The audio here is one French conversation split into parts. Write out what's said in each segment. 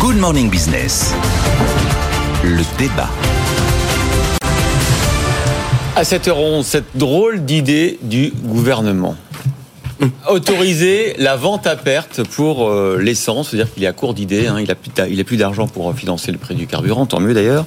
Good Morning Business. Le débat. À 7h11, cette drôle d'idée du gouvernement. Autoriser la vente à perte pour euh, l'essence, c'est-à-dire qu'il est à court d'idées, hein, il a plus d'argent pour financer le prix du carburant, tant mieux d'ailleurs.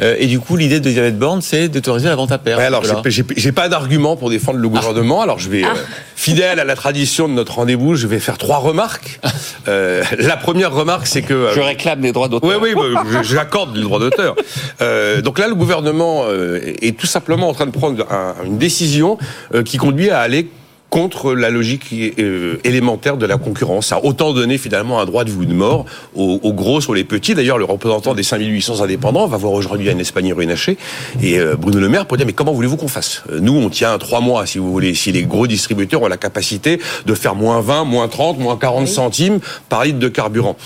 Euh, et du coup, l'idée de Elisabeth Borne, c'est d'autoriser la vente à perte. Ouais, alors, Voilà. j'ai- pas d'argument pour défendre le gouvernement. Alors, je vais, euh, fidèle à la tradition de notre rendez-vous, je vais faire trois remarques. Euh, la première remarque, c'est que. euh, Je réclame des droits d'auteur. oui, oui, bah, j'accorde le droit d'auteur. Euh, donc là, le gouvernement euh, est tout simplement en train de prendre un- une décision euh, qui conduit à aller contre la logique euh, élémentaire de la concurrence, à autant donner finalement un droit de vous de mort aux, aux gros sur les petits. D'ailleurs, le représentant des 5800 indépendants va voir aujourd'hui un Espagne ruinaché et euh, Bruno Le Maire pour dire mais comment voulez-vous qu'on fasse? Euh, Nous, on tient trois mois, si vous voulez. Si les gros distributeurs ont la capacité de faire moins 20, moins 30, moins 40 centimes par litre de carburant.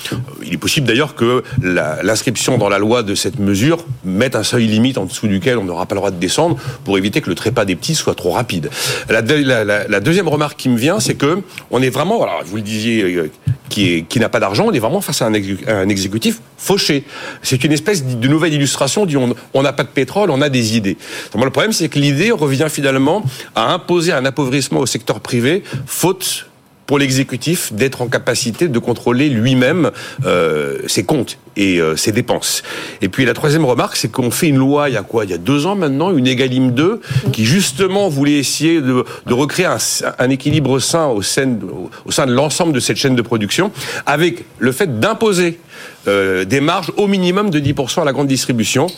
Il est possible d'ailleurs que l'inscription dans la loi de cette mesure mette un seuil limite en dessous duquel on n'aura pas le droit de descendre pour éviter que le trépas des petits soit trop rapide. La, la- la- la deuxième remarque qui me vient, c'est que on est vraiment, vous le disiez, euh, qui, n'a pas d'argent, on est vraiment face à un, exé- un exécutif fauché. C'est une espèce de nouvelle illustration du on n'a pas de pétrole, on a des idées. Le problème, c'est que l'idée revient finalement à imposer un appauvrissement au secteur privé, faute pour l'exécutif d'être en capacité de contrôler lui-même euh, ses comptes et euh, ses dépenses. Et puis la troisième remarque, c'est qu'on fait une loi il y a quoi? Il y a deux ans maintenant, une Egalim 2, qui justement voulait essayer de, recréer un, équilibre sain au sein, au sein de l'ensemble de cette chaîne de production, avec le fait d'imposer euh, des marges au minimum de 10% à la grande distribution.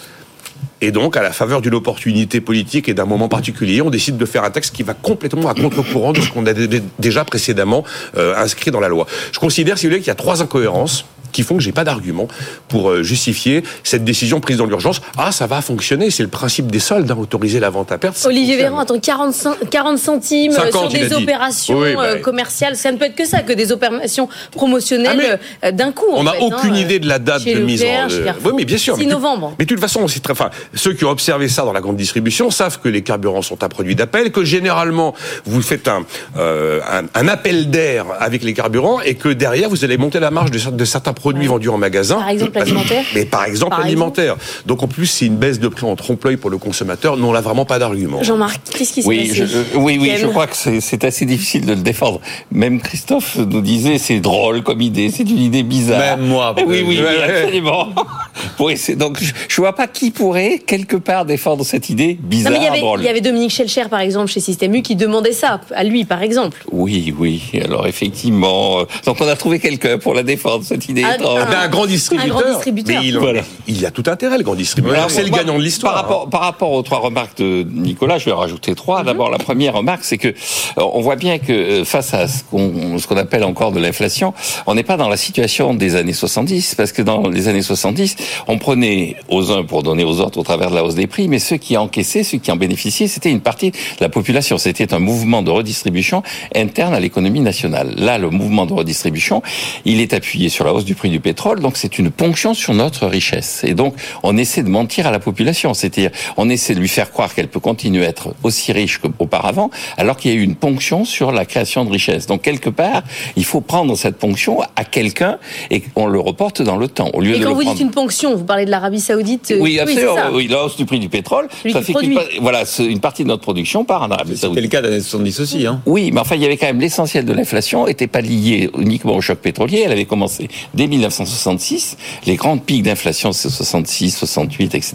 Et donc, à la faveur d'une opportunité politique et d'un moment particulier, on décide de faire un texte qui va complètement à contre-courant de ce qu'on a dé- déjà précédemment euh, inscrit dans la loi. Je considère, si vous voulez, qu'il y a trois incohérences qui font que j'ai pas d'argument pour euh, justifier cette décision prise dans l'urgence. Ah, ça va fonctionner, c'est le principe des soldes, hein, autoriser la vente à perte. Olivier. Véran attend 45 40 centimes euh, 50, sur des opérations Oui, bah, euh, commerciales. Ça ne peut être que ça, que des opérations promotionnelles Ah, euh, d'un coup. On n'a fait, aucune hein, idée de la date chez de mise en euh. Oui, mais bien sûr. 6 mais tout- novembre. Mais de toute façon, c'est très. Enfin, ceux qui ont observé ça dans la grande distribution savent que les carburants sont un produit d'appel, que généralement vous faites un, euh, un, un appel d'air avec les carburants et que derrière vous allez monter la marge de, de certains produits vendus en magasin. Par exemple, alimentaire Mais par exemple Par alimentaire. Donc en plus c'est une baisse de prix en trompe-l'œil pour le consommateur. Nous on n'a vraiment pas d'argument. Jean-Marc, qu'est-ce qui s'est Oui, je, euh, oui, oui, je crois que c'est assez difficile de le défendre. Même Christophe nous disait c'est drôle comme idée, c'est une idée bizarre. Même moi, Oui, oui, oui, absolument. Essayer- donc je, je vois pas qui pourrait quelque part défendre cette idée Non, bizarre, mais il y, avait, drôle. il y avait Dominique Schelcher, par exemple, chez Système U, qui demandait ça, à lui, par exemple. Oui, oui. Alors effectivement, euh, donc on a trouvé quelqu'un pour la défendre cette idée Ah, un grand distributeur. Un grand distributeur. Mais il, Voilà. il a tout intérêt, le grand distributeur. Alors, c'est le gagnant de l'histoire. Par rapport, par rapport aux trois remarques de Nicolas, je vais en rajouter trois. Mhm. D'abord, la première remarque, c'est que euh, on voit bien que euh, face à ce qu'on ce qu'on appelle encore de l'inflation, on n'est pas dans la situation des années 70, parce que dans les années 70, on prenait aux uns pour donner aux autres au travers de la hausse des prix, mais ceux qui encaissaient, ceux qui en bénéficiaient, c'était une partie de la population. C'était un mouvement de redistribution interne à l'économie nationale. Là, le mouvement de redistribution, il est appuyé sur la hausse du prix du pétrole, donc c'est une ponction sur notre richesse. Et donc, on essaie de mentir à la population, c'est-à-dire, on essaie de lui faire croire qu'elle peut continuer à être aussi riche qu'auparavant, alors qu'il y a eu une ponction sur la création de richesse. Donc, quelque part, il faut prendre cette ponction à quelqu'un et on le reporte dans le temps. Au lieu Et de quand le vous prendre... dites une ponction, vous parlez de l'Arabie Saoudite euh, Oui, c'est absolument. ça. Oui, la hausse du prix du pétrole, Celui ça fait pa- voilà, une partie de notre production part en Arabie C'était le Saoudite. cas des années 70 aussi. Hein. Oui, mais enfin, il y avait quand même l'essentiel de l'inflation n'était pas lié uniquement au choc pétrolier. Elle avait commencé dès 1966. Les grandes pics d'inflation, c'est 66, 68, etc.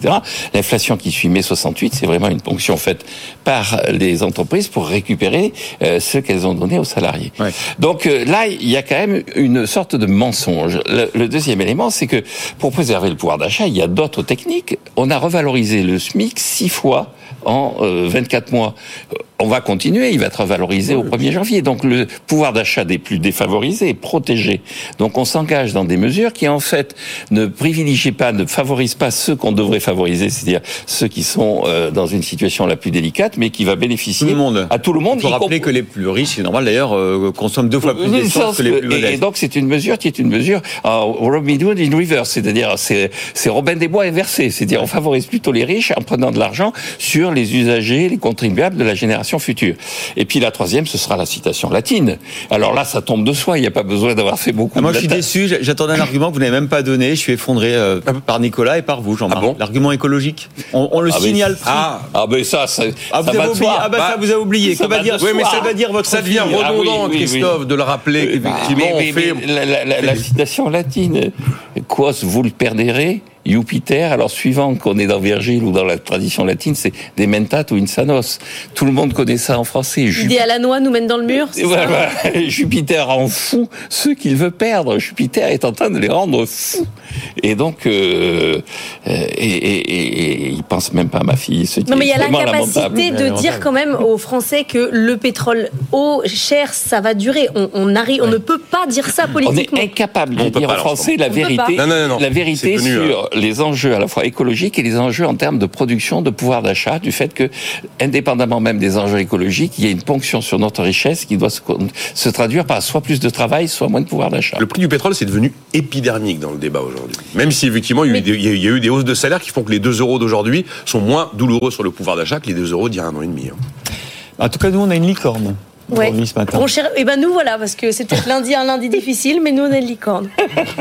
L'inflation qui suit mai 68, c'est vraiment une ponction faite par les entreprises pour récupérer euh, ce qu'elles ont donné aux salariés. Ouais. Donc euh, là, il y a quand même une sorte de mensonge. Le, le deuxième élément, c'est que pour préserver le pouvoir d'achat, il y a d'autres techniques. On a revalorisé le SMIC six fois en euh, 24 mois. On va continuer, il va être valorisé au 1er janvier. Donc le pouvoir d'achat des plus défavorisés est protégé. Donc on s'engage dans des mesures qui en fait ne privilégient pas, ne favorisent pas ceux qu'on devrait favoriser, c'est-à-dire ceux qui sont euh, dans une situation la plus délicate, mais qui va bénéficier Tout le monde. à tout le monde. Il faut rappeler que les plus riches, c'est normal d'ailleurs, euh, consomment deux fois plus d'essence que les plus et- et, modestes. donc c'est une mesure qui est une mesure euh, Robin Hood in reverse, c'est-à-dire c'est c'est Robin des Bois inversé, c'est-à-dire on favorise plutôt les riches en prenant de l'argent sur les usagers, les contribuables de la génération future. Et puis la troisième, ce sera la citation latine. Alors là, ça tombe de soi, il n'y a pas besoin d'avoir fait beaucoup. Ah, moi, de je suis déçu. J'attendais un argument que vous n'avez même pas donné. Je suis effondré euh, par Nicolas et par vous, Jean-Marc. Ah bon L'argument écologique. On, on le Ah, signale. Ah, Ah ben ça, ça, Ah, vous avez oublié. Ah, bah, ça, vous avez oublié. ça va dire, oui, mais ça, va dire votre ça devient Ah redondant, oui, oui. Christophe, de le rappeler qu'effectivement, Mais- on mais- fait... mais la, la- la- la citation latine, quos Jupiter. Alors suivant qu'on est dans Virgile ou dans la tradition latine, c'est de mentat ou insanos. Tout le monde connaît ça en français. Jup- L'idée à la noix nous mène dans le mur. c'est Et ça voilà. Jupiter rend fou ceux qu'il veut perdre. Jupiter est en train de les rendre fous. Et donc, euh, euh, et, et, et- et il pense même pas à ma fille. Ce qui Non, mais il y a la capacité lamentable. de dire quand même aux Français que le pétrole haut, cher, ça va durer. On, on arrive, on ne peut pas dire ça On politiquement. est incapable de On dire aux Français la On vérité, pas. Non, non, non, non. la vérité sur les enjeux à la fois écologiques et les enjeux en termes de production, de pouvoir d'achat, du fait que, indépendamment même des enjeux écologiques, il y a une ponction sur notre richesse qui doit se, se traduire par soit plus de travail, soit moins de pouvoir d'achat. Le prix du pétrole, c'est devenu épidermique dans le débat aujourd'hui. Même si effectivement, il y, a eu Mais- des, il y a eu- il y a eu des hausses de salaire qui font que les 2 euros d'aujourd'hui sont moins douloureux sur le pouvoir d'achat que les 2 euros d'il y a un an et demi. hein. En tout cas, nous, on a une licorne. Ouais. Ce matin. Bon, cher- eh ben nous voilà, parce que c'était lundi un lundi difficile, mais nous on est une licorne.